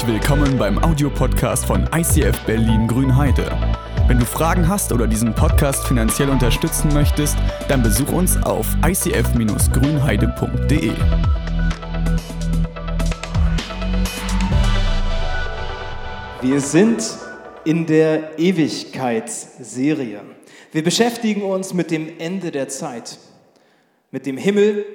Herzlich willkommen beim Audiopodcast von ICF Berlin Grünheide. Wenn du Fragen hast oder diesen Podcast finanziell unterstützen möchtest, dann besuch uns auf icf-grünheide.de. Wir sind in der Ewigkeitsserie. Wir beschäftigen uns mit dem Ende der Zeit, mit dem Himmel,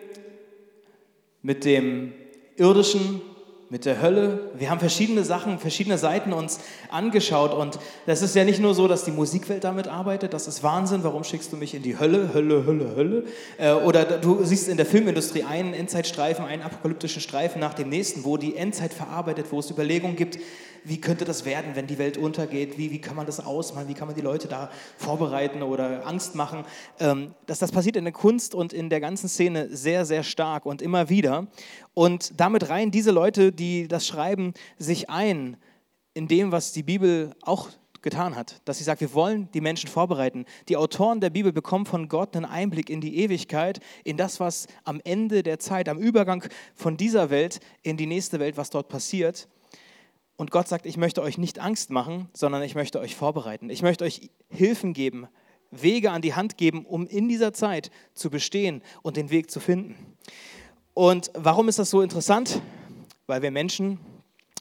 mit dem irdischen mit der Hölle. Wir haben verschiedene Sachen, verschiedene Seiten uns angeschaut und das ist ja nicht nur so, dass die Musikwelt damit arbeitet, das ist Wahnsinn, warum schickst du mich in die Hölle, Hölle, Hölle, Hölle? Äh, oder du siehst in der Filmindustrie einen Endzeitstreifen, einen apokalyptischen Streifen nach dem nächsten, wo die Endzeit verarbeitet, wo es Überlegungen gibt, wie könnte das werden, wenn die Welt untergeht, wie, wie kann man das ausmalen, wie kann man die Leute da vorbereiten oder Angst machen. Ähm, dass das passiert in der Kunst und in der ganzen Szene sehr, sehr stark und immer wieder. Und damit reihen diese Leute, die das schreiben, sich ein in dem, was die Bibel auch getan hat, dass sie sagt, wir wollen die Menschen vorbereiten. Die Autoren der Bibel bekommen von Gott einen Einblick in die Ewigkeit, in das, was am Ende der Zeit, am Übergang von dieser Welt in die nächste Welt, was dort passiert. Und Gott sagt, ich möchte euch nicht Angst machen, sondern ich möchte euch vorbereiten. Ich möchte euch Hilfen geben, Wege an die Hand geben, um in dieser Zeit zu bestehen und den Weg zu finden. Und warum ist das so interessant? Weil wir Menschen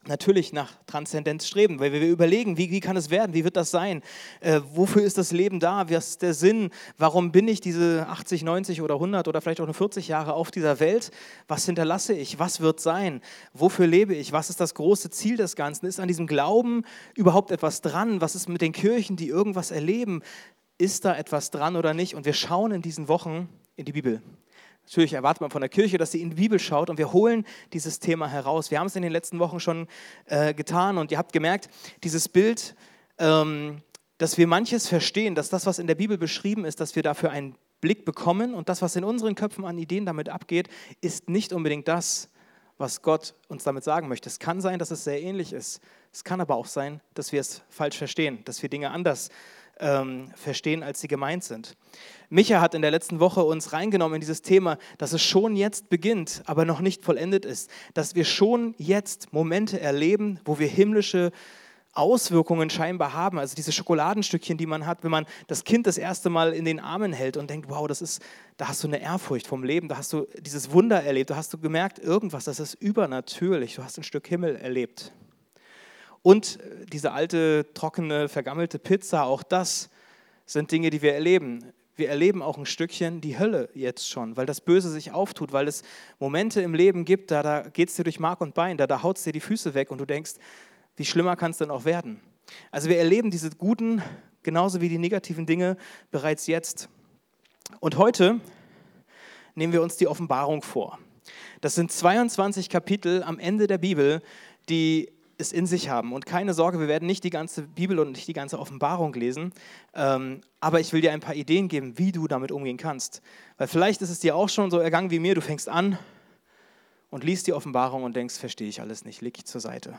natürlich nach Transzendenz streben, weil wir überlegen, wie, wie kann es werden, wie wird das sein, äh, wofür ist das Leben da, was ist der Sinn, warum bin ich diese 80, 90 oder 100 oder vielleicht auch nur 40 Jahre auf dieser Welt, was hinterlasse ich, was wird sein, wofür lebe ich, was ist das große Ziel des Ganzen, ist an diesem Glauben überhaupt etwas dran, was ist mit den Kirchen, die irgendwas erleben, ist da etwas dran oder nicht? Und wir schauen in diesen Wochen in die Bibel. Natürlich erwartet man von der Kirche, dass sie in die Bibel schaut und wir holen dieses Thema heraus. Wir haben es in den letzten Wochen schon äh, getan und ihr habt gemerkt, dieses Bild, ähm, dass wir manches verstehen, dass das, was in der Bibel beschrieben ist, dass wir dafür einen Blick bekommen und das, was in unseren Köpfen an Ideen damit abgeht, ist nicht unbedingt das, was Gott uns damit sagen möchte. Es kann sein, dass es sehr ähnlich ist. Es kann aber auch sein, dass wir es falsch verstehen, dass wir Dinge anders ähm, verstehen, als sie gemeint sind. Micha hat in der letzten Woche uns reingenommen in dieses Thema, dass es schon jetzt beginnt, aber noch nicht vollendet ist. Dass wir schon jetzt Momente erleben, wo wir himmlische Auswirkungen scheinbar haben. Also diese Schokoladenstückchen, die man hat, wenn man das Kind das erste Mal in den Armen hält und denkt, wow, das ist, da hast du eine Ehrfurcht vom Leben, da hast du dieses Wunder erlebt, da hast du gemerkt, irgendwas, das ist übernatürlich, du hast ein Stück Himmel erlebt. Und äh, diese alte, trockene, vergammelte Pizza, auch das sind Dinge, die wir erleben. Wir erleben auch ein Stückchen die Hölle jetzt schon, weil das Böse sich auftut, weil es Momente im Leben gibt, da, da geht es dir durch Mark und Bein, da, da haut es dir die Füße weg und du denkst, wie schlimmer kann es denn auch werden? Also wir erleben diese guten genauso wie die negativen Dinge bereits jetzt. Und heute nehmen wir uns die Offenbarung vor. Das sind 22 Kapitel am Ende der Bibel, die es in sich haben. Und keine Sorge, wir werden nicht die ganze Bibel und nicht die ganze Offenbarung lesen, ähm, aber ich will dir ein paar Ideen geben, wie du damit umgehen kannst. Weil vielleicht ist es dir auch schon so ergangen wie mir, du fängst an und liest die Offenbarung und denkst, verstehe ich alles nicht, leg ich zur Seite.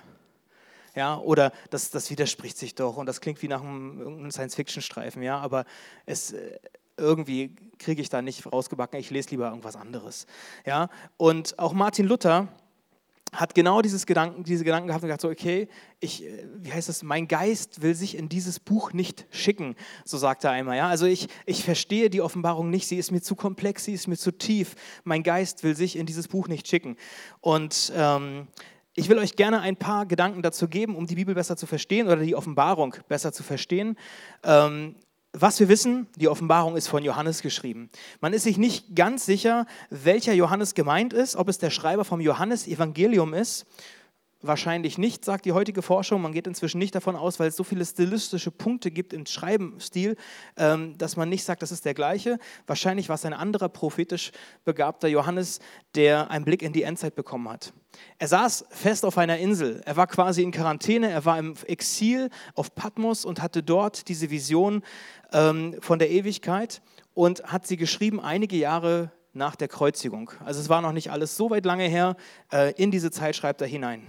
Ja, oder das, das widerspricht sich doch und das klingt wie nach einem, Science-Fiction-Streifen, ja, aber es, äh, irgendwie kriege ich da nicht rausgebacken, ich lese lieber irgendwas anderes. Ja, und auch Martin Luther, hat genau dieses Gedanken, diese Gedanken gehabt und gesagt, so, okay, ich, äh, wie heißt das, mein Geist will sich in dieses Buch nicht schicken, so sagt er einmal. Ja? Also ich, ich verstehe die Offenbarung nicht, sie ist mir zu komplex, sie ist mir zu tief. Mein Geist will sich in dieses Buch nicht schicken. Und ähm, ich will euch gerne ein paar Gedanken dazu geben, um die Bibel besser zu verstehen oder die Offenbarung besser zu verstehen. Ähm, was wir wissen, die Offenbarung ist von Johannes geschrieben. Man ist sich nicht ganz sicher, welcher Johannes gemeint ist, ob es der Schreiber vom Johannesevangelium ist Wahrscheinlich nicht, sagt die heutige Forschung. Man geht inzwischen nicht davon aus, weil es so viele stilistische Punkte gibt im Schreibenstil, ähm, dass man nicht sagt, das ist der gleiche. Wahrscheinlich war es ein anderer prophetisch begabter Johannes, der einen Blick in die Endzeit bekommen hat. Er saß fest auf einer Insel. Er war quasi in Quarantäne. Er war im Exil auf Patmos und hatte dort diese Vision ähm, von der Ewigkeit und hat sie geschrieben einige Jahre nach der Kreuzigung. Also es war noch nicht alles so weit lange her. Äh, in diese Zeit schreibt er hinein.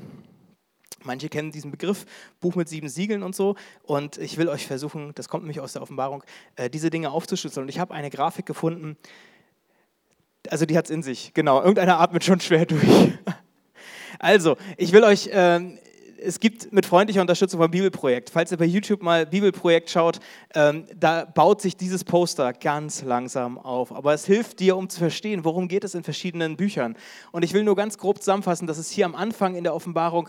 Manche kennen diesen Begriff, Buch mit sieben Siegeln und so. Und ich will euch versuchen, das kommt nämlich aus der Offenbarung, äh, diese Dinge aufzuschlüsseln. Und ich habe eine Grafik gefunden, also die hat es in sich, genau. Irgendeiner atmet schon schwer durch. Also, ich will euch ähm, es gibt mit freundlicher Unterstützung vom Bibelprojekt, falls ihr bei YouTube mal Bibelprojekt schaut, ähm, da baut sich dieses Poster ganz langsam auf. Aber es hilft dir, um zu verstehen, worum geht es in verschiedenen Büchern. Und ich will nur ganz grob zusammenfassen, dass es hier am Anfang in der Offenbarung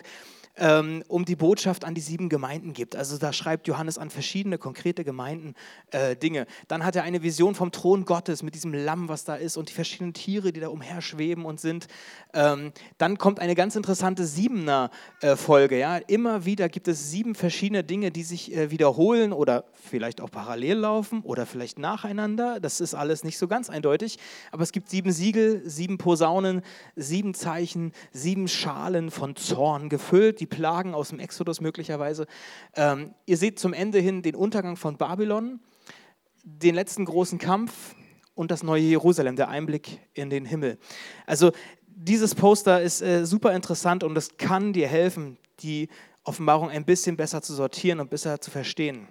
ähm, um die Botschaft an die sieben Gemeinden gibt. Also da schreibt Johannes an verschiedene konkrete Gemeinden äh, Dinge. Dann hat er eine Vision vom Thron Gottes mit diesem Lamm, was da ist und die verschiedenen Tiere, die da umherschweben und sind. Ähm, dann kommt eine ganz interessante Siebener-Folge. Äh, ja? Immer wieder gibt es sieben verschiedene Dinge, die sich äh, wiederholen oder vielleicht auch parallel laufen oder vielleicht nacheinander. Das ist alles nicht so ganz eindeutig. Aber es gibt sieben Siegel, sieben Posaunen, sieben Zeichen, sieben Schalen von Zorn gefüllt. Die Plagen aus dem Exodus möglicherweise. Ähm, ihr seht zum Ende hin den Untergang von Babylon, den letzten großen Kampf und das neue Jerusalem, der Einblick in den Himmel. Also dieses Poster ist äh, super interessant und es kann dir helfen, die Offenbarung ein bisschen besser zu sortieren und besser zu verstehen.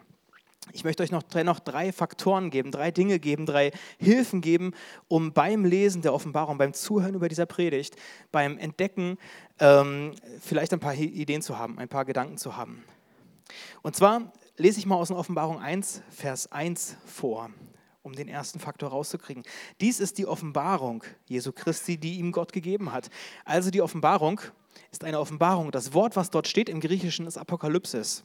Ich möchte euch noch noch drei Faktoren geben, drei Dinge geben, drei Hilfen geben, um beim Lesen der Offenbarung, beim Zuhören über dieser Predigt, beim Entdecken ähm, vielleicht ein paar Ideen zu haben, ein paar Gedanken zu haben. Und zwar lese ich mal aus der Offenbarung 1, Vers 1 vor, um den ersten Faktor rauszukriegen. Dies ist die Offenbarung Jesu Christi, die ihm Gott gegeben hat. Also die Offenbarung ist eine Offenbarung. Das Wort, was dort steht im Griechischen, ist Apokalypsis.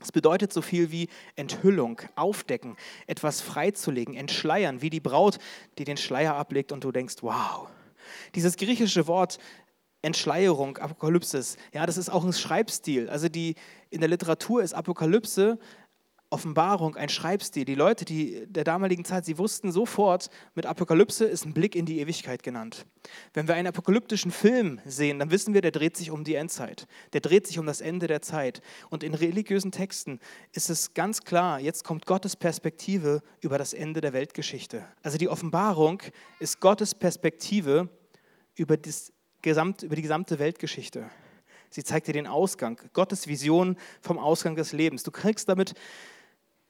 Es bedeutet so viel wie Enthüllung, aufdecken, etwas freizulegen, entschleiern, wie die Braut, die den Schleier ablegt und du denkst, wow. Dieses griechische Wort Entschleierung, Apokalypsis, ja, das ist auch ein Schreibstil. Also die, in der Literatur ist Apokalypse Offenbarung, ein Schreibstil. Die Leute die der damaligen Zeit, sie wussten sofort, mit Apokalypse ist ein Blick in die Ewigkeit genannt. Wenn wir einen apokalyptischen Film sehen, dann wissen wir, der dreht sich um die Endzeit. Der dreht sich um das Ende der Zeit. Und in religiösen Texten ist es ganz klar, jetzt kommt Gottes Perspektive über das Ende der Weltgeschichte. Also die Offenbarung ist Gottes Perspektive über, das Gesamt, über die gesamte Weltgeschichte. Sie zeigt dir den Ausgang, Gottes Vision vom Ausgang des Lebens. Du kriegst damit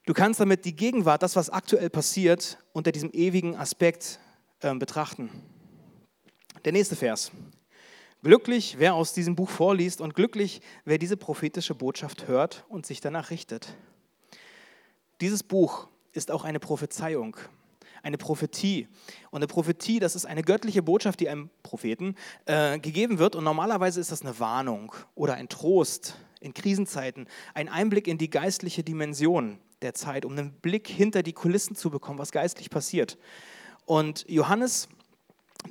Du kannst damit die Gegenwart, das, was aktuell passiert, unter diesem ewigen Aspekt äh, betrachten. Der nächste Vers. Glücklich, wer aus diesem Buch vorliest und glücklich, wer diese prophetische Botschaft hört und sich danach richtet. Dieses Buch ist auch eine Prophezeiung, eine Prophetie. Und eine Prophetie, das ist eine göttliche Botschaft, die einem Propheten äh, gegeben wird. Und normalerweise ist das eine Warnung oder ein Trost in Krisenzeiten, ein Einblick in die geistliche Dimension der Zeit, um einen Blick hinter die Kulissen zu bekommen, was geistlich passiert. Und Johannes,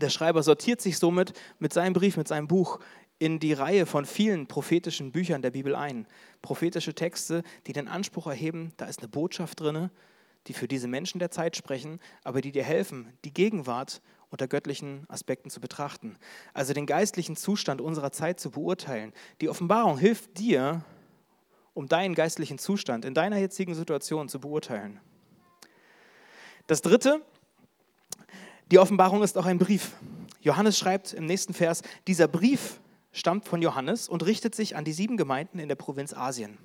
der Schreiber, sortiert sich somit mit seinem Brief, mit seinem Buch in die Reihe von vielen prophetischen Büchern der Bibel ein. Prophetische Texte, die den Anspruch erheben, da ist eine Botschaft drin, die für diese Menschen der Zeit sprechen, aber die dir helfen, die Gegenwart unter göttlichen Aspekten zu betrachten. Also den geistlichen Zustand unserer Zeit zu beurteilen. Die Offenbarung hilft dir, um deinen geistlichen Zustand in deiner jetzigen Situation zu beurteilen. Das Dritte, die Offenbarung ist auch ein Brief. Johannes schreibt im nächsten Vers, dieser Brief stammt von Johannes und richtet sich an die sieben Gemeinden in der Provinz Asien.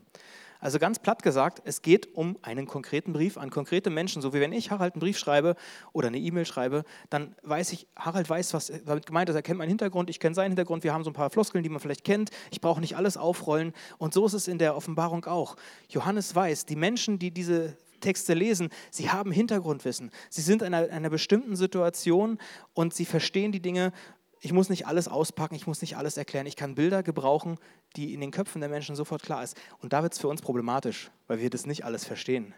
Also ganz platt gesagt, es geht um einen konkreten Brief an konkrete Menschen. So wie wenn ich Harald einen Brief schreibe oder eine E-Mail schreibe, dann weiß ich, Harald weiß, was damit gemeint ist. Er kennt meinen Hintergrund, ich kenne seinen Hintergrund. Wir haben so ein paar Floskeln, die man vielleicht kennt. Ich brauche nicht alles aufrollen. Und so ist es in der Offenbarung auch. Johannes weiß, die Menschen, die diese Texte lesen, sie haben Hintergrundwissen. Sie sind in einer, einer bestimmten Situation und sie verstehen die Dinge ich muss nicht alles auspacken, ich muss nicht alles erklären. Ich kann Bilder gebrauchen, die in den Köpfen der Menschen sofort klar ist. Und da wird es für uns problematisch, weil wir das nicht alles verstehen.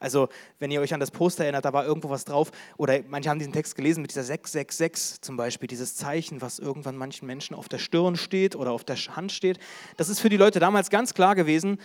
Also, wenn ihr euch an das Poster erinnert, da war irgendwo was drauf, oder manche haben diesen Text gelesen mit dieser 666 zum Beispiel, dieses Zeichen, was irgendwann manchen Menschen auf der Stirn steht oder auf der Hand steht. Das ist für die Leute damals ganz klar gewesen,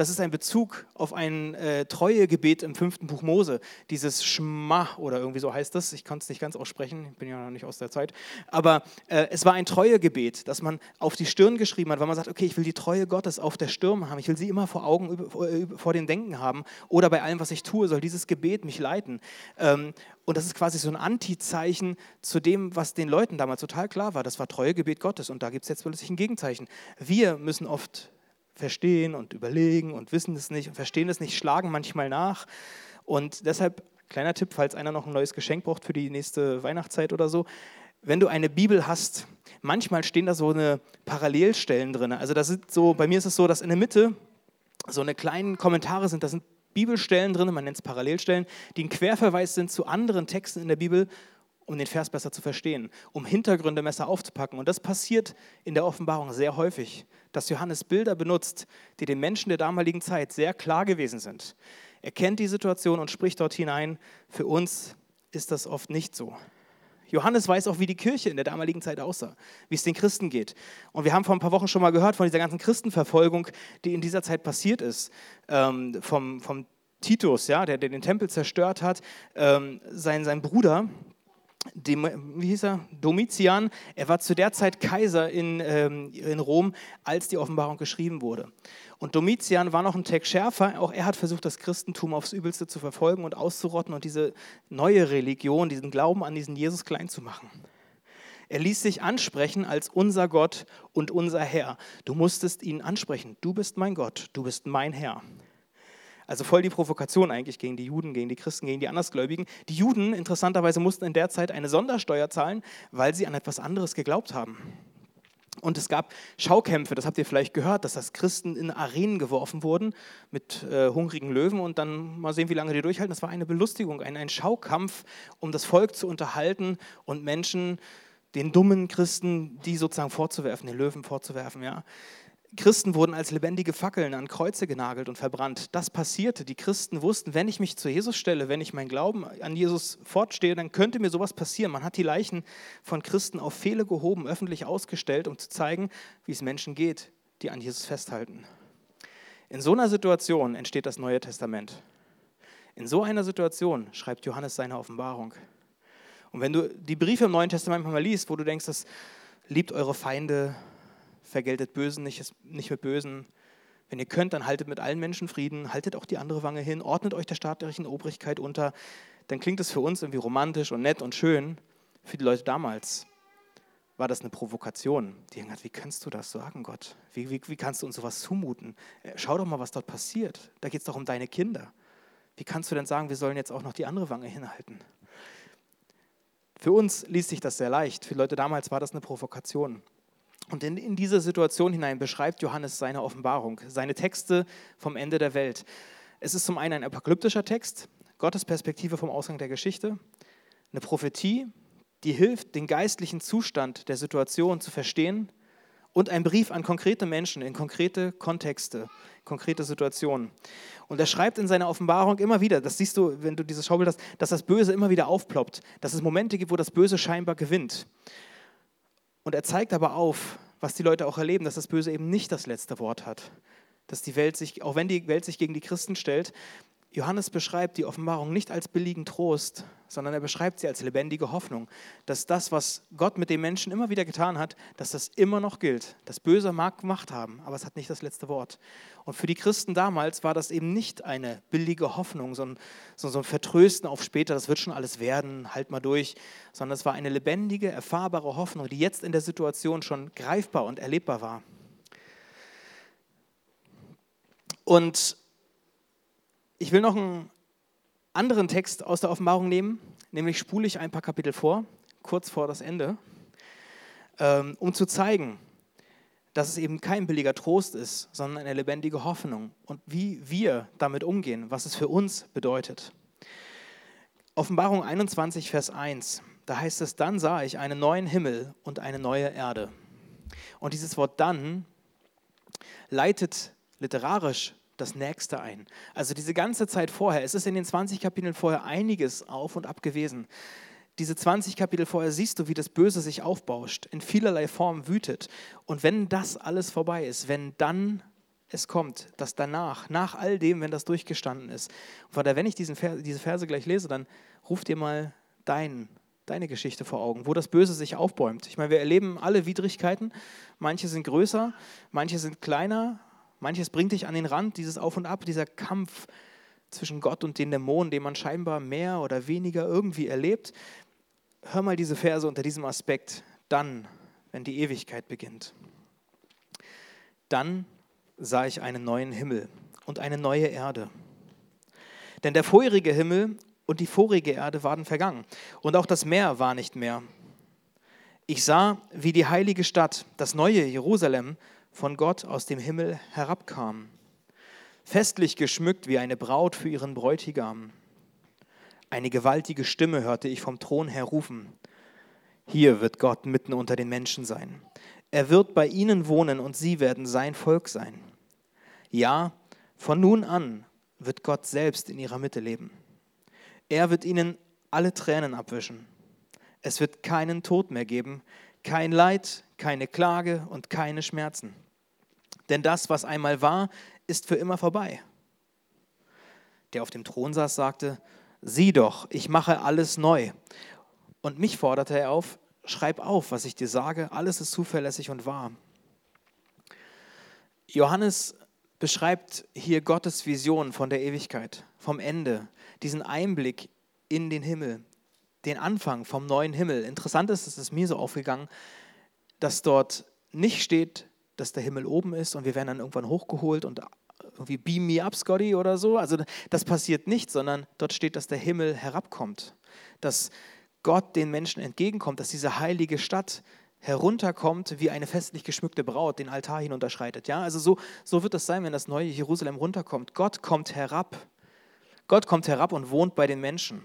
das ist ein Bezug auf ein äh, Treuegebet im fünften Buch Mose. Dieses Schma oder irgendwie so heißt das. Ich konnte es nicht ganz aussprechen, ich bin ja noch nicht aus der Zeit. Aber äh, es war ein Treuegebet, das man auf die Stirn geschrieben hat, weil man sagt, okay, ich will die Treue Gottes auf der Stirn haben. Ich will sie immer vor Augen, vor, vor den Denken haben. Oder bei allem, was ich tue, soll dieses Gebet mich leiten. Ähm, und das ist quasi so ein Antizeichen zu dem, was den Leuten damals total klar war. Das war Treuegebet Gottes. Und da gibt es jetzt plötzlich ein Gegenzeichen. Wir müssen oft verstehen und überlegen und wissen es nicht und verstehen es nicht, schlagen manchmal nach. Und deshalb, kleiner Tipp, falls einer noch ein neues Geschenk braucht für die nächste Weihnachtszeit oder so, wenn du eine Bibel hast, manchmal stehen da so eine Parallelstellen drin. Also das ist so, bei mir ist es so, dass in der Mitte so eine kleinen Kommentare sind, da sind Bibelstellen drin, man nennt es Parallelstellen, die ein Querverweis sind zu anderen Texten in der Bibel, um den Vers besser zu verstehen, um Hintergründe besser aufzupacken. Und das passiert in der Offenbarung sehr häufig, dass Johannes Bilder benutzt, die den Menschen der damaligen Zeit sehr klar gewesen sind. Er kennt die Situation und spricht dort hinein. Für uns ist das oft nicht so. Johannes weiß auch, wie die Kirche in der damaligen Zeit aussah, wie es den Christen geht. Und wir haben vor ein paar Wochen schon mal gehört von dieser ganzen Christenverfolgung, die in dieser Zeit passiert ist, ähm, vom, vom Titus, ja, der, der den Tempel zerstört hat, ähm, sein, sein Bruder, dem, wie hieß er? Domitian, er war zu der Zeit Kaiser in, ähm, in Rom, als die Offenbarung geschrieben wurde. Und Domitian war noch ein Tag schärfer. Auch er hat versucht, das Christentum aufs Übelste zu verfolgen und auszurotten und diese neue Religion, diesen Glauben an diesen Jesus klein zu machen. Er ließ sich ansprechen als unser Gott und unser Herr. Du musstest ihn ansprechen. Du bist mein Gott, du bist mein Herr. Also voll die Provokation eigentlich gegen die Juden, gegen die Christen, gegen die Andersgläubigen. Die Juden, interessanterweise, mussten in der Zeit eine Sondersteuer zahlen, weil sie an etwas anderes geglaubt haben. Und es gab Schaukämpfe, das habt ihr vielleicht gehört, dass das Christen in Arenen geworfen wurden mit äh, hungrigen Löwen und dann mal sehen, wie lange die durchhalten. Das war eine Belustigung, ein, ein Schaukampf, um das Volk zu unterhalten und Menschen, den dummen Christen, die sozusagen vorzuwerfen, den Löwen vorzuwerfen. Ja. Christen wurden als lebendige Fackeln an Kreuze genagelt und verbrannt. Das passierte. Die Christen wussten, wenn ich mich zu Jesus stelle, wenn ich mein Glauben an Jesus fortstehe, dann könnte mir sowas passieren. Man hat die Leichen von Christen auf Pfähle gehoben, öffentlich ausgestellt, um zu zeigen, wie es Menschen geht, die an Jesus festhalten. In so einer Situation entsteht das Neue Testament. In so einer Situation schreibt Johannes seine Offenbarung. Und wenn du die Briefe im Neuen Testament mal liest, wo du denkst, das liebt eure Feinde, vergeltet Bösen nicht, nicht mit Bösen. Wenn ihr könnt, dann haltet mit allen Menschen Frieden, haltet auch die andere Wange hin, ordnet euch der staatlichen Obrigkeit unter. Dann klingt es für uns irgendwie romantisch und nett und schön. Für die Leute damals war das eine Provokation. Die haben gesagt, wie kannst du das sagen, Gott? Wie, wie, wie kannst du uns sowas zumuten? Äh, schau doch mal, was dort passiert. Da geht es doch um deine Kinder. Wie kannst du denn sagen, wir sollen jetzt auch noch die andere Wange hinhalten? Für uns ließ sich das sehr leicht. Für die Leute damals war das eine Provokation. Und in, in diese Situation hinein beschreibt Johannes seine Offenbarung, seine Texte vom Ende der Welt. Es ist zum einen ein apokalyptischer Text, Gottes Perspektive vom Ausgang der Geschichte, eine Prophetie, die hilft, den geistlichen Zustand der Situation zu verstehen und ein Brief an konkrete Menschen in konkrete Kontexte, konkrete Situationen. Und er schreibt in seiner Offenbarung immer wieder, das siehst du, wenn du dieses Schaubild hast, dass das Böse immer wieder aufploppt, dass es Momente gibt, wo das Böse scheinbar gewinnt. Und er zeigt aber auf, was die Leute auch erleben, dass das Böse eben nicht das letzte Wort hat. Dass die Welt sich, auch wenn die Welt sich gegen die Christen stellt, Johannes beschreibt die Offenbarung nicht als billigen Trost, sondern er beschreibt sie als lebendige Hoffnung, dass das, was Gott mit den Menschen immer wieder getan hat, dass das immer noch gilt. Das Böse mag Macht haben, aber es hat nicht das letzte Wort. Und für die Christen damals war das eben nicht eine billige Hoffnung, so ein, so ein Vertrösten auf später, das wird schon alles werden, halt mal durch, sondern es war eine lebendige, erfahrbare Hoffnung, die jetzt in der Situation schon greifbar und erlebbar war. Und ich will noch einen anderen Text aus der Offenbarung nehmen, nämlich spule ich ein paar Kapitel vor, kurz vor das Ende, ähm, um zu zeigen, dass es eben kein billiger Trost ist, sondern eine lebendige Hoffnung und wie wir damit umgehen, was es für uns bedeutet. Offenbarung 21, Vers 1, da heißt es, dann sah ich einen neuen Himmel und eine neue Erde. Und dieses Wort dann leitet literarisch das nächste ein. Also diese ganze Zeit vorher, es ist in den 20 Kapiteln vorher einiges auf und ab gewesen. Diese 20 Kapitel vorher siehst du, wie das Böse sich aufbauscht, in vielerlei Form wütet. Und wenn das alles vorbei ist, wenn dann es kommt, dass danach, nach all dem, wenn das durchgestanden ist, und wenn ich diesen Vers, diese Verse gleich lese, dann ruft dir mal dein, deine Geschichte vor Augen, wo das Böse sich aufbäumt. Ich meine, wir erleben alle Widrigkeiten. Manche sind größer, manche sind kleiner, Manches bringt dich an den Rand, dieses Auf und Ab, dieser Kampf zwischen Gott und den Dämonen, den man scheinbar mehr oder weniger irgendwie erlebt. Hör mal diese Verse unter diesem Aspekt. Dann, wenn die Ewigkeit beginnt. Dann sah ich einen neuen Himmel und eine neue Erde. Denn der vorherige Himmel und die vorige Erde waren vergangen und auch das Meer war nicht mehr. Ich sah, wie die heilige Stadt, das neue Jerusalem, von Gott aus dem Himmel herabkam, festlich geschmückt wie eine Braut für ihren Bräutigam. Eine gewaltige Stimme hörte ich vom Thron her rufen. Hier wird Gott mitten unter den Menschen sein. Er wird bei ihnen wohnen und sie werden sein Volk sein. Ja, von nun an wird Gott selbst in ihrer Mitte leben. Er wird ihnen alle Tränen abwischen. Es wird keinen Tod mehr geben, kein Leid, keine Klage und keine Schmerzen. Denn das, was einmal war, ist für immer vorbei. Der auf dem Thron saß, sagte, sieh doch, ich mache alles neu. Und mich forderte er auf, schreib auf, was ich dir sage, alles ist zuverlässig und wahr. Johannes beschreibt hier Gottes Vision von der Ewigkeit, vom Ende, diesen Einblick in den Himmel, den Anfang vom neuen Himmel. Interessant ist, es ist mir so aufgegangen, dass dort nicht steht, dass der Himmel oben ist und wir werden dann irgendwann hochgeholt und irgendwie beam me up, Scotty oder so. Also das passiert nicht, sondern dort steht, dass der Himmel herabkommt, dass Gott den Menschen entgegenkommt, dass diese heilige Stadt herunterkommt wie eine festlich geschmückte Braut, den Altar hinunterschreitet. Ja, also so, so wird es sein, wenn das neue Jerusalem runterkommt. Gott kommt herab. Gott kommt herab und wohnt bei den Menschen.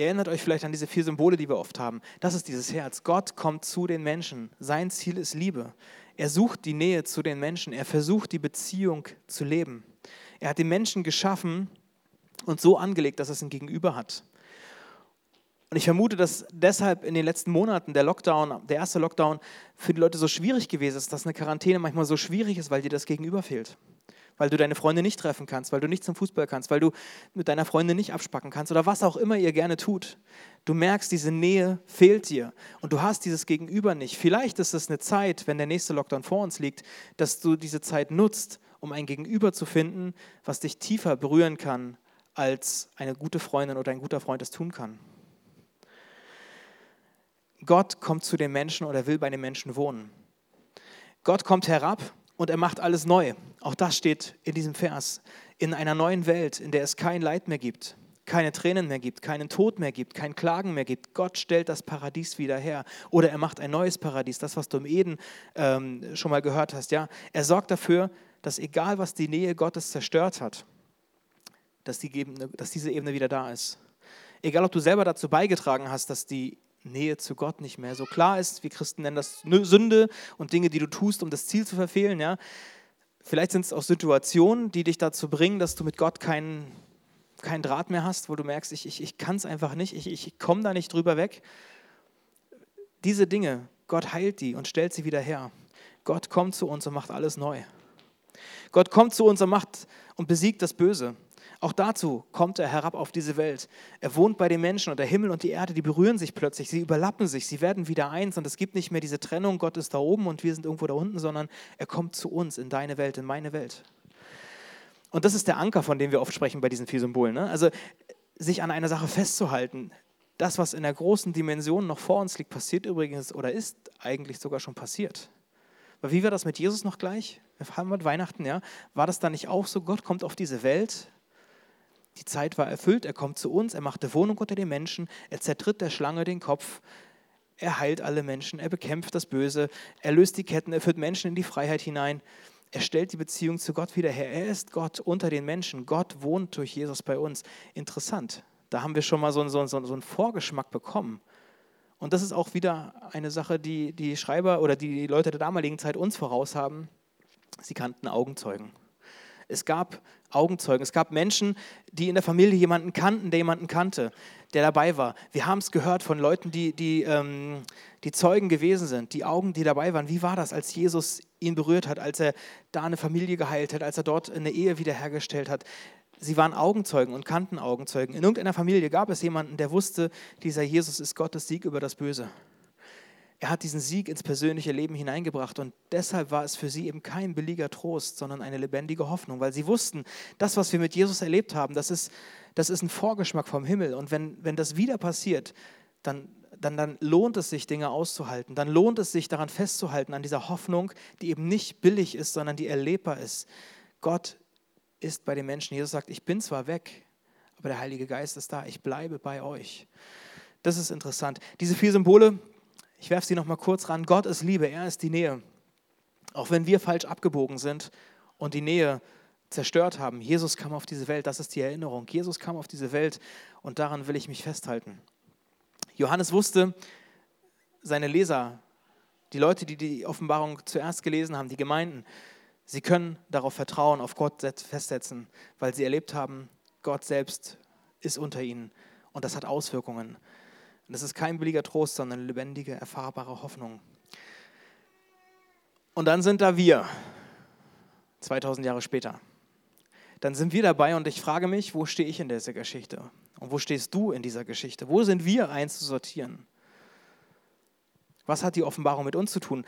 Ihr erinnert euch vielleicht an diese vier Symbole, die wir oft haben. Das ist dieses Herz. Gott kommt zu den Menschen. Sein Ziel ist Liebe. Er sucht die Nähe zu den Menschen. Er versucht die Beziehung zu leben. Er hat den Menschen geschaffen und so angelegt, dass es ein Gegenüber hat. Und ich vermute, dass deshalb in den letzten Monaten der Lockdown, der erste Lockdown, für die Leute so schwierig gewesen ist, dass eine Quarantäne manchmal so schwierig ist, weil dir das Gegenüber fehlt. Weil du deine Freunde nicht treffen kannst, weil du nicht zum Fußball kannst, weil du mit deiner Freundin nicht abspacken kannst oder was auch immer ihr gerne tut. Du merkst, diese Nähe fehlt dir und du hast dieses Gegenüber nicht. Vielleicht ist es eine Zeit, wenn der nächste Lockdown vor uns liegt, dass du diese Zeit nutzt, um ein Gegenüber zu finden, was dich tiefer berühren kann, als eine gute Freundin oder ein guter Freund es tun kann. Gott kommt zu den Menschen oder will bei den Menschen wohnen. Gott kommt herab und er macht alles neu. Auch das steht in diesem Vers. In einer neuen Welt, in der es kein Leid mehr gibt, keine Tränen mehr gibt, keinen Tod mehr gibt, kein Klagen mehr gibt. Gott stellt das Paradies wieder her. Oder er macht ein neues Paradies, das, was du im Eden ähm, schon mal gehört hast. Ja? Er sorgt dafür, dass egal, was die Nähe Gottes zerstört hat, dass, die Ebene, dass diese Ebene wieder da ist. Egal, ob du selber dazu beigetragen hast, dass die Nähe zu Gott nicht mehr so klar ist. Wir Christen nennen das Sünde und Dinge, die du tust, um das Ziel zu verfehlen. Ja? Vielleicht sind es auch Situationen, die dich dazu bringen, dass du mit Gott keinen keinen Draht mehr hast, wo du merkst, ich, ich, ich kann es einfach nicht, ich, ich komme da nicht drüber weg. Diese Dinge, Gott heilt die und stellt sie wieder her. Gott kommt zu uns und macht alles neu. Gott kommt zu uns und macht und besiegt das Böse. Auch dazu kommt er herab auf diese Welt. Er wohnt bei den Menschen und der Himmel und die Erde, die berühren sich plötzlich, sie überlappen sich, sie werden wieder eins und es gibt nicht mehr diese Trennung, Gott ist da oben und wir sind irgendwo da unten, sondern er kommt zu uns in deine Welt, in meine Welt. Und das ist der Anker, von dem wir oft sprechen bei diesen vier Symbolen. Ne? Also sich an einer Sache festzuhalten, das, was in der großen Dimension noch vor uns liegt, passiert übrigens oder ist eigentlich sogar schon passiert. Aber wie war das mit Jesus noch gleich? Wir haben mit Weihnachten, ja. War das dann nicht auch so? Gott kommt auf diese Welt, die Zeit war erfüllt, er kommt zu uns, er machte Wohnung unter den Menschen, er zertritt der Schlange den Kopf, er heilt alle Menschen, er bekämpft das Böse, er löst die Ketten, er führt Menschen in die Freiheit hinein. Er stellt die Beziehung zu Gott wieder her. Er ist Gott unter den Menschen. Gott wohnt durch Jesus bei uns. Interessant. Da haben wir schon mal so einen, so einen, so einen Vorgeschmack bekommen. Und das ist auch wieder eine Sache, die die Schreiber oder die Leute der damaligen Zeit uns voraus haben. Sie kannten Augenzeugen. Es gab Augenzeugen, es gab Menschen, die in der Familie jemanden kannten, der jemanden kannte, der dabei war. Wir haben es gehört von Leuten, die, die, ähm, die Zeugen gewesen sind, die Augen, die dabei waren. Wie war das, als Jesus ihn berührt hat, als er da eine Familie geheilt hat, als er dort eine Ehe wiederhergestellt hat? Sie waren Augenzeugen und kannten Augenzeugen. In irgendeiner Familie gab es jemanden, der wusste, dieser Jesus ist Gottes Sieg über das Böse. Er hat diesen Sieg ins persönliche Leben hineingebracht und deshalb war es für sie eben kein billiger Trost, sondern eine lebendige Hoffnung, weil sie wussten, das, was wir mit Jesus erlebt haben, das ist, das ist ein Vorgeschmack vom Himmel und wenn, wenn das wieder passiert, dann, dann, dann lohnt es sich, Dinge auszuhalten, dann lohnt es sich, daran festzuhalten, an dieser Hoffnung, die eben nicht billig ist, sondern die erlebbar ist. Gott ist bei den Menschen. Jesus sagt, ich bin zwar weg, aber der Heilige Geist ist da, ich bleibe bei euch. Das ist interessant. Diese vier Symbole, Ich werfe sie noch mal kurz ran. Gott ist Liebe, er ist die Nähe. Auch wenn wir falsch abgebogen sind und die Nähe zerstört haben. Jesus kam auf diese Welt, das ist die Erinnerung. Jesus kam auf diese Welt und daran will ich mich festhalten. Johannes wusste, seine Leser, die Leute, die die Offenbarung zuerst gelesen haben, die Gemeinden, sie können darauf vertrauen, auf Gott festsetzen, weil sie erlebt haben, Gott selbst ist unter ihnen und das hat Auswirkungen. Und das ist kein billiger Trost, sondern eine lebendige, erfahrbare Hoffnung. Und dann sind da wir, 2000 Jahre später. Dann sind wir dabei und ich frage mich, wo stehe ich in dieser Geschichte? Und wo stehst du in dieser Geschichte? Wo sind wir einzusortieren? Was hat die Offenbarung mit uns zu tun?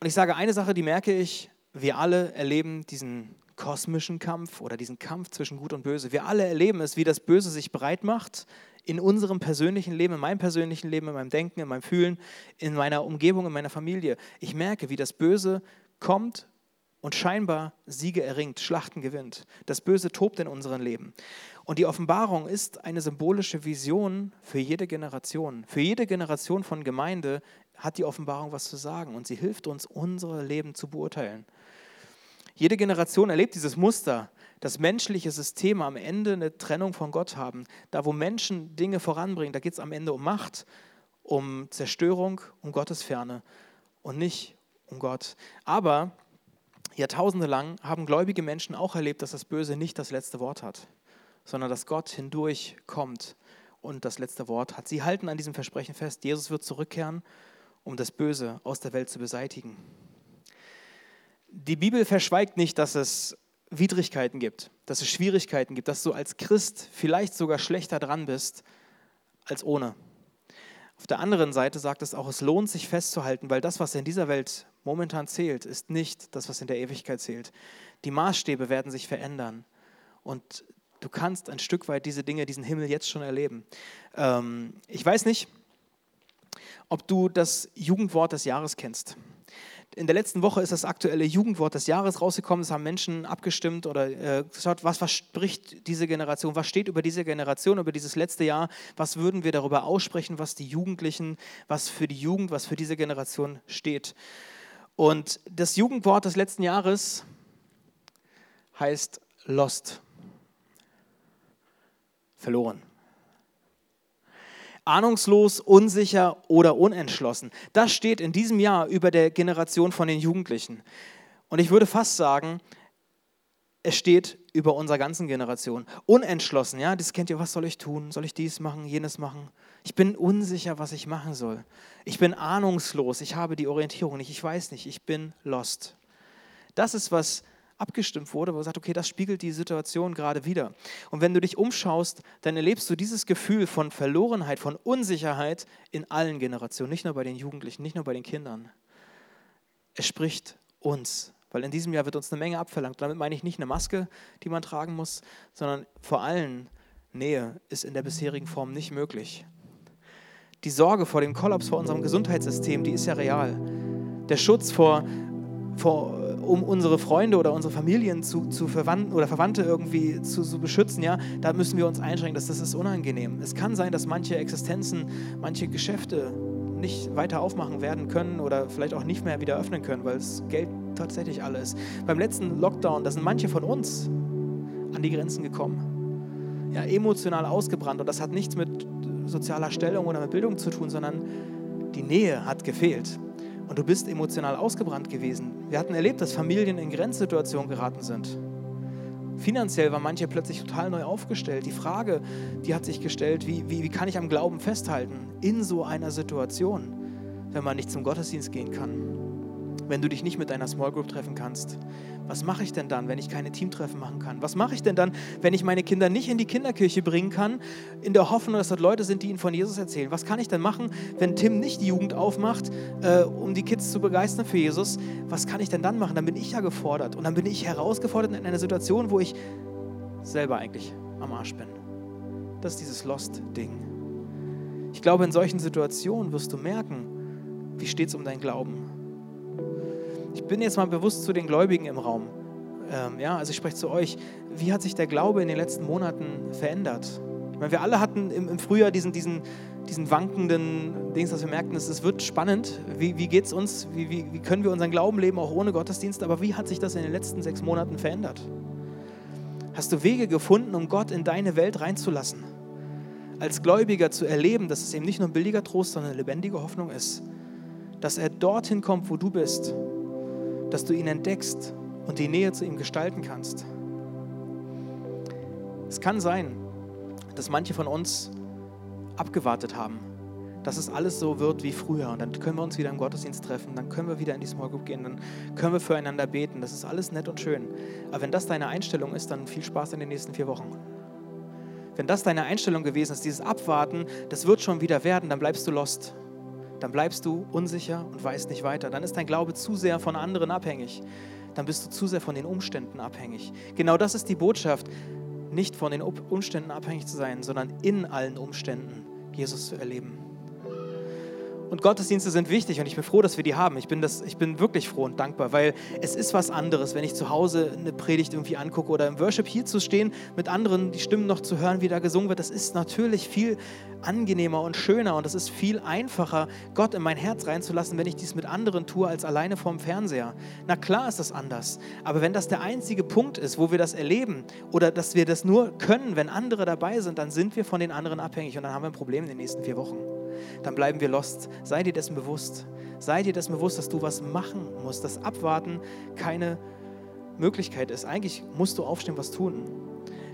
Und ich sage eine Sache, die merke ich, wir alle erleben diesen kosmischen Kampf oder diesen Kampf zwischen Gut und Böse. Wir alle erleben es, wie das Böse sich breit macht in unserem persönlichen Leben, in meinem persönlichen Leben, in meinem Denken, in meinem Fühlen, in meiner Umgebung, in meiner Familie. Ich merke, wie das Böse kommt und scheinbar Siege erringt, Schlachten gewinnt. Das Böse tobt in unserem Leben. Und die Offenbarung ist eine symbolische Vision für jede Generation. Für jede Generation von Gemeinde hat die Offenbarung was zu sagen und sie hilft uns, unsere Leben zu beurteilen. Jede Generation erlebt dieses Muster, dass menschliche Systeme am Ende eine Trennung von Gott haben. Da, wo Menschen Dinge voranbringen, da geht es am Ende um Macht, um Zerstörung, um Gottesferne und nicht um Gott. Aber Jahrtausende lang haben gläubige Menschen auch erlebt, dass das Böse nicht das letzte Wort hat, sondern dass Gott hindurch kommt und das letzte Wort hat. Sie halten an diesem Versprechen fest, Jesus wird zurückkehren, um das Böse aus der Welt zu beseitigen. Die Bibel verschweigt nicht, dass es Widrigkeiten gibt, dass es Schwierigkeiten gibt, dass du als Christ vielleicht sogar schlechter dran bist als ohne. Auf der anderen Seite sagt es auch, es lohnt sich festzuhalten, weil das, was in dieser Welt momentan zählt, ist nicht das, was in der Ewigkeit zählt. Die Maßstäbe werden sich verändern und du kannst ein Stück weit diese Dinge, diesen Himmel jetzt schon erleben. Ähm, ich weiß nicht, ob du das Jugendwort des Jahres kennst. In der letzten Woche ist das aktuelle Jugendwort des Jahres rausgekommen. Es haben Menschen abgestimmt oder äh, geschaut, was verspricht diese Generation, was steht über diese Generation, über dieses letzte Jahr, was würden wir darüber aussprechen, was die Jugendlichen, was für die Jugend, was für diese Generation steht. Und das Jugendwort des letzten Jahres heißt Lost. Verloren ahnungslos, unsicher oder unentschlossen. Das steht in diesem Jahr über der Generation von den Jugendlichen. Und ich würde fast sagen, es steht über unserer ganzen Generation. Unentschlossen, ja, das kennt ihr, was soll ich tun? Soll ich dies machen, jenes machen? Ich bin unsicher, was ich machen soll. Ich bin ahnungslos, ich habe die Orientierung nicht, ich weiß nicht, ich bin lost. Das ist, was abgestimmt wurde, wo sagt, okay, das spiegelt die Situation gerade wieder. Und wenn du dich umschaust, dann erlebst du dieses Gefühl von Verlorenheit, von Unsicherheit in allen Generationen, nicht nur bei den Jugendlichen, nicht nur bei den Kindern. Es spricht uns, weil in diesem Jahr wird uns eine Menge abverlangt. Damit meine ich nicht eine Maske, die man tragen muss, sondern vor allem Nähe ist in der bisherigen Form nicht möglich. Die Sorge vor dem Kollaps vor unserem Gesundheitssystem, die ist ja real. Der Schutz vor, vor um unsere Freunde oder unsere Familien zu, zu Verwandten oder Verwandte irgendwie zu, zu, beschützen, ja, da müssen wir uns einschränken. Das, das ist unangenehm. Es kann sein, dass manche Existenzen, manche Geschäfte nicht weiter aufmachen werden können oder vielleicht auch nicht mehr wieder öffnen können, weil das Geld tatsächlich alle ist. Beim letzten Lockdown, da sind manche von uns an die Grenzen gekommen. Ja, emotional ausgebrannt und das hat nichts mit sozialer Stellung oder mit Bildung zu tun, sondern die Nähe hat gefehlt und du bist emotional ausgebrannt gewesen. Wir hatten erlebt, dass Familien in Grenzsituationen geraten sind. Finanziell waren manche plötzlich total neu aufgestellt. Die Frage, die hat sich gestellt, wie, wie, wie kann ich am Glauben festhalten in so einer Situation, wenn man nicht zum Gottesdienst gehen kann? Wenn du dich nicht mit deiner Small Group treffen kannst? Was mache ich denn dann, wenn ich keine Teamtreffen machen kann? Was mache ich denn dann, wenn ich meine Kinder nicht in die Kinderkirche bringen kann, in der Hoffnung, dass dort Leute sind, die ihnen von Jesus erzählen? Was kann ich denn machen, wenn Tim nicht die Jugend aufmacht, äh, um die Kids zu begeistern für Jesus? Was kann ich denn dann machen? Dann bin ich ja gefordert. Und dann bin ich herausgefordert in einer Situation, wo ich selber eigentlich am Arsch bin. Das ist dieses Lost-Ding. Ich glaube, in solchen Situationen wirst du merken, wie steht es um deinen Glauben? Ich bin jetzt mal bewusst zu den Gläubigen im Raum. Ähm, ja, also ich spreche zu euch. Wie hat sich der Glaube in den letzten Monaten verändert? Ich meine, wir alle hatten im, im Frühjahr diesen, diesen, diesen wankenden Dings, dass wir merkten, es, wird spannend. Wie, wie geht es uns? Wie, wie, wie können wir unseren Glauben leben, auch ohne Gottesdienst? Aber wie hat sich das in den letzten sechs Monaten verändert? Hast du Wege gefunden, um Gott in deine Welt reinzulassen? Als Gläubiger zu erleben, dass es eben nicht nur ein billiger Trost, sondern eine lebendige Hoffnung ist. Dass er dorthin kommt, wo du bist. Dass du ihn entdeckst und die Nähe zu ihm gestalten kannst. Es kann sein, dass manche von uns abgewartet haben, dass es alles so wird wie früher. Und dann können wir uns wieder im Gottesdienst treffen, dann können wir wieder in die Small Group gehen, dann können wir füreinander beten. Das ist alles nett und schön. Aber wenn das deine Einstellung ist, dann viel Spaß in den nächsten vier Wochen. Wenn das deine Einstellung gewesen ist, dieses Abwarten, das wird schon wieder werden, dann bleibst du lost. Dann bleibst du unsicher und weißt nicht weiter. Dann ist dein Glaube zu sehr von anderen abhängig. Dann bist du zu sehr von den Umständen abhängig. Genau das ist die Botschaft nicht von den Umständen abhängig zu sein, sondern in allen Umständen Jesus zu erleben. Und Gottesdienste sind wichtig und ich bin froh, dass wir die haben. Ich bin, das, ich bin wirklich froh und dankbar, weil es ist was anderes, wenn ich zu Hause eine Predigt irgendwie angucke oder im Worship hier zu stehen, mit anderen die Stimmen noch zu hören, wie da gesungen wird. Das ist natürlich viel angenehmer und schöner und es ist viel einfacher, Gott in mein Herz reinzulassen, wenn ich dies mit anderen tue, als alleine vorm Fernseher. Na klar ist das anders, aber wenn das der einzige Punkt ist, wo wir das erleben oder dass wir das nur können, wenn andere dabei sind, dann sind wir von den anderen abhängig und dann haben wir ein Problem in den nächsten vier Wochen dann bleiben wir lost. Sei dir dessen bewusst. Sei dir dessen bewusst, dass du was machen musst, dass Abwarten keine Möglichkeit ist. Eigentlich musst du aufstehen, was tun.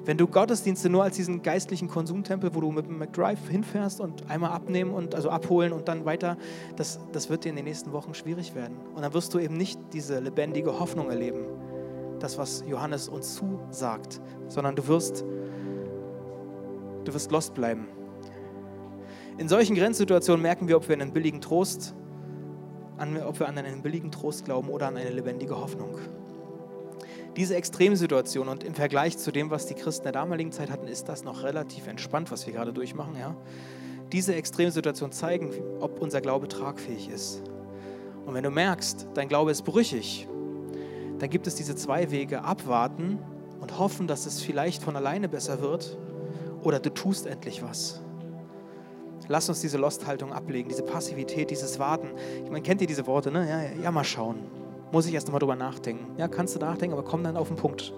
Wenn du Gottesdienste nur als diesen geistlichen Konsumtempel, wo du mit dem McDrive hinfährst und einmal abnehmen und also abholen und dann weiter, das, das wird dir in den nächsten Wochen schwierig werden. Und dann wirst du eben nicht diese lebendige Hoffnung erleben, das, was Johannes uns zusagt, sondern du wirst, du wirst lost bleiben. In solchen Grenzsituationen merken wir, ob wir einen billigen Trost, an, ob wir an einen billigen Trost glauben oder an eine lebendige Hoffnung. Diese Extremsituation und im Vergleich zu dem, was die Christen der damaligen Zeit hatten, ist das noch relativ entspannt, was wir gerade durchmachen. Ja? Diese Extremsituationen zeigen, ob unser Glaube tragfähig ist. Und wenn du merkst, dein Glaube ist brüchig, dann gibt es diese zwei Wege, abwarten und hoffen, dass es vielleicht von alleine besser wird, oder du tust endlich was. Lass uns diese Losthaltung ablegen, diese Passivität, dieses Warten. Ich meine, kennt ihr diese Worte, ne? Ja, ja, ja mal schauen. Muss ich erst mal drüber nachdenken. Ja, kannst du nachdenken, aber komm dann auf den Punkt.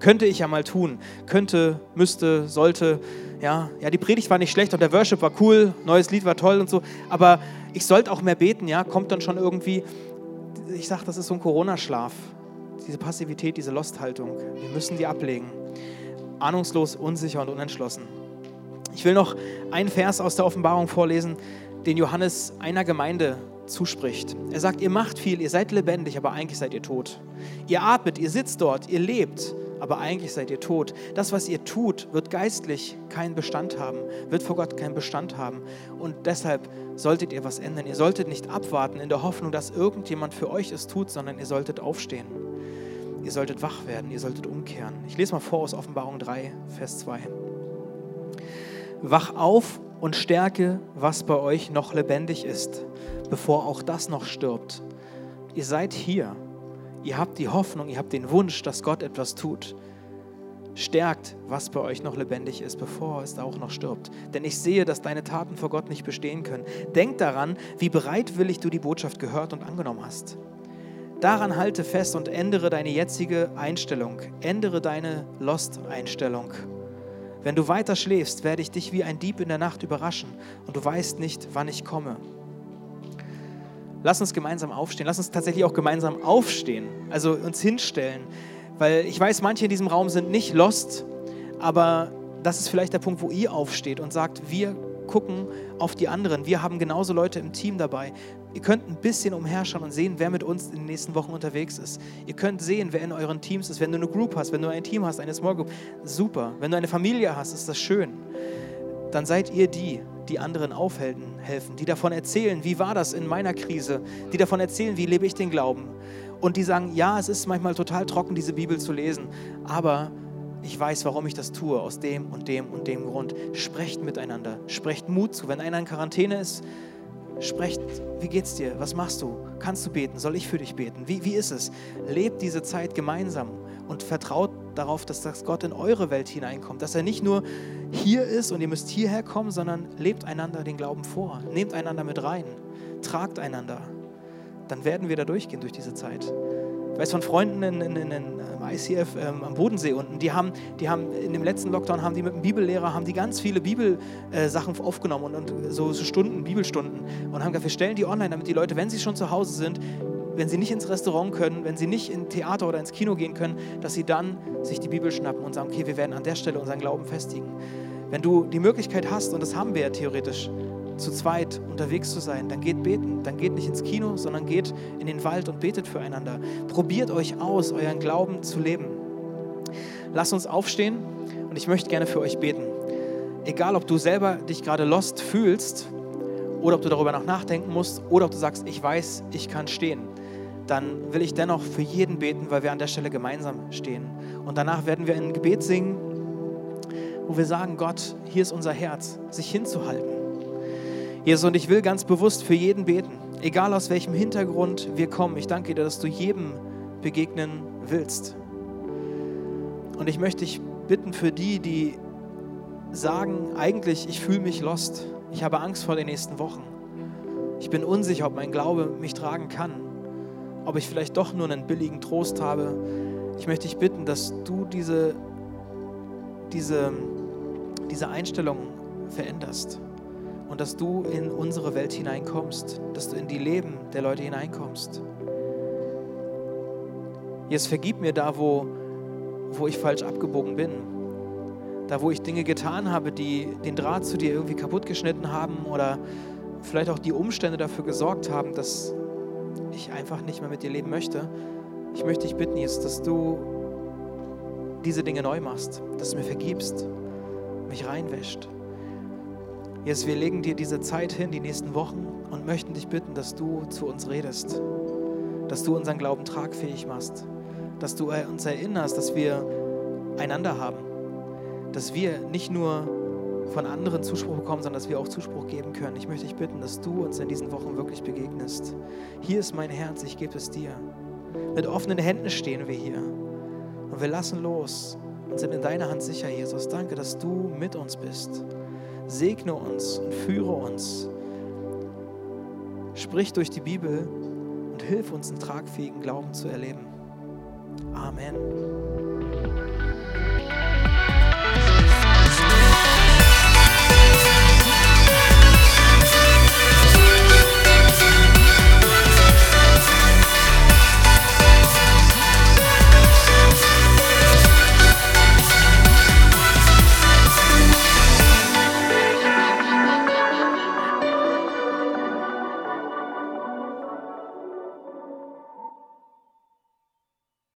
Könnte ich ja mal tun. Könnte, müsste, sollte. Ja, ja, die Predigt war nicht schlecht und der Worship war cool, neues Lied war toll und so. Aber ich sollte auch mehr beten, ja, kommt dann schon irgendwie. Ich sage, das ist so ein Corona-Schlaf. Diese Passivität, diese Losthaltung. Wir müssen die ablegen. Ahnungslos, unsicher und unentschlossen. Ich will noch einen Vers aus der Offenbarung vorlesen, den Johannes einer Gemeinde zuspricht. Er sagt, ihr macht viel, ihr seid lebendig, aber eigentlich seid ihr tot. Ihr atmet, ihr sitzt dort, ihr lebt, aber eigentlich seid ihr tot. Das, was ihr tut, wird geistlich keinen Bestand haben, wird vor Gott keinen Bestand haben. Und deshalb solltet ihr was ändern. Ihr solltet nicht abwarten in der Hoffnung, dass irgendjemand für euch es tut, sondern ihr solltet aufstehen. Ihr solltet wach werden, ihr solltet umkehren. Ich lese mal vor aus Offenbarung 3, Vers 2. Wach auf und stärke, was bei euch noch lebendig ist, bevor auch das noch stirbt. Ihr seid hier. Ihr habt die Hoffnung, ihr habt den Wunsch, dass Gott etwas tut. Stärkt, was bei euch noch lebendig ist, bevor es auch noch stirbt. Denn ich sehe, dass deine Taten vor Gott nicht bestehen können. Denk daran, wie bereitwillig du die Botschaft gehört und angenommen hast. Daran halte fest und ändere deine jetzige Einstellung. Ändere deine Lost-Einstellung. Wenn du weiter schläfst, werde ich dich wie ein Dieb in der Nacht überraschen und du weißt nicht, wann ich komme. Lass uns gemeinsam aufstehen. Lass uns tatsächlich auch gemeinsam aufstehen, also uns hinstellen. Weil ich weiß, manche in diesem Raum sind nicht lost, aber das ist vielleicht der Punkt, wo ihr aufsteht und sagt, wir gucken auf die anderen. Wir haben genauso Leute im Team dabei. Ihr könnt ein bisschen umherschauen und sehen, wer mit uns in den nächsten Wochen unterwegs ist. Ihr könnt sehen, wer in euren Teams ist. Wenn du eine Group hast, wenn du ein Team hast, eine Small Group, super. Wenn du eine Familie hast, ist das schön. Dann seid ihr die, die anderen aufhelfen, helfen, die davon erzählen, wie war das in meiner Krise, die davon erzählen, wie lebe ich den Glauben. Und die sagen, ja, es ist manchmal total trocken, diese Bibel zu lesen, aber ich weiß, warum ich das tue, aus dem und dem und dem Grund. Sprecht miteinander, sprecht Mut zu. Wenn einer in Quarantäne ist, sprecht, wie geht's dir? Was machst du? Kannst du beten? Soll ich für dich beten? Wie, wie ist es? Lebt diese Zeit gemeinsam und vertraut darauf, dass das Gott in eure Welt hineinkommt, dass er nicht nur hier ist und ihr müsst hierher kommen, sondern lebt einander den Glauben vor, nehmt einander mit rein, tragt einander. Dann werden wir da durchgehen durch diese Zeit. Ich weiß von Freunden in, in, in, in ICF ähm, am Bodensee unten, die haben, die haben in dem letzten Lockdown haben die mit dem Bibellehrer haben die ganz viele Bibelsachen äh, aufgenommen und, und so, so, Stunden, Bibelstunden und haben gesagt, wir stellen die online, damit die Leute, wenn sie schon zu Hause sind, wenn sie nicht ins Restaurant können, wenn sie nicht in Theater oder ins Kino gehen können, dass sie dann sich die Bibel schnappen und sagen, okay, wir werden an der Stelle unseren Glauben festigen. Wenn du die Möglichkeit hast, und das haben wir ja theoretisch, zu zweit unterwegs zu sein, dann geht beten. Dann geht nicht ins Kino, sondern geht in den Wald und betet füreinander. Probiert euch aus, euren Glauben zu leben. Lasst uns aufstehen und ich möchte gerne für euch beten. Egal, ob du selber dich gerade lost fühlst oder ob du darüber noch nachdenken musst oder ob du sagst, ich weiß, ich kann stehen, dann will ich dennoch für jeden beten, weil wir an der Stelle gemeinsam stehen. Und danach werden wir ein Gebet singen, wo wir sagen, Gott, hier ist unser Herz, sich hinzuhalten Jesus, und ich will ganz bewusst für jeden beten, egal aus welchem Hintergrund wir kommen. Ich danke dir, dass du jedem begegnen willst. Und ich möchte dich bitten für die, die sagen, eigentlich, ich fühle mich lost. Ich habe Angst vor den nächsten Wochen. Ich bin unsicher, ob mein Glaube mich tragen kann. Ob ich vielleicht doch nur einen billigen Trost habe. Ich möchte dich bitten, dass du diese, diese, diese Einstellung veränderst und dass du in unsere Welt hineinkommst, dass du in die Leben der Leute hineinkommst. Jetzt vergib mir da, wo, wo ich falsch abgebogen bin. Da, wo ich Dinge getan habe, die den Draht zu dir irgendwie kaputt geschnitten haben oder vielleicht auch die Umstände dafür gesorgt haben, dass ich einfach nicht mehr mit dir leben möchte. Ich möchte dich bitten jetzt, dass du diese Dinge neu machst, dass du mir vergibst, mich reinwäscht. Jesus, wir legen dir diese Zeit hin, die nächsten Wochen, und möchten dich bitten, dass du zu uns redest, dass du unseren Glauben tragfähig machst, dass du uns erinnerst, dass wir einander haben, dass wir nicht nur von anderen Zuspruch bekommen, sondern dass wir auch Zuspruch geben können. Ich möchte dich bitten, dass du uns in diesen Wochen wirklich begegnest. Hier ist mein Herz, ich gebe es dir. Mit offenen Händen stehen wir hier und wir lassen los und sind in deiner Hand sicher, Jesus. Danke, dass du mit uns bist. Segne uns und führe uns. Sprich durch die Bibel und hilf uns, einen tragfähigen Glauben zu erleben. Amen.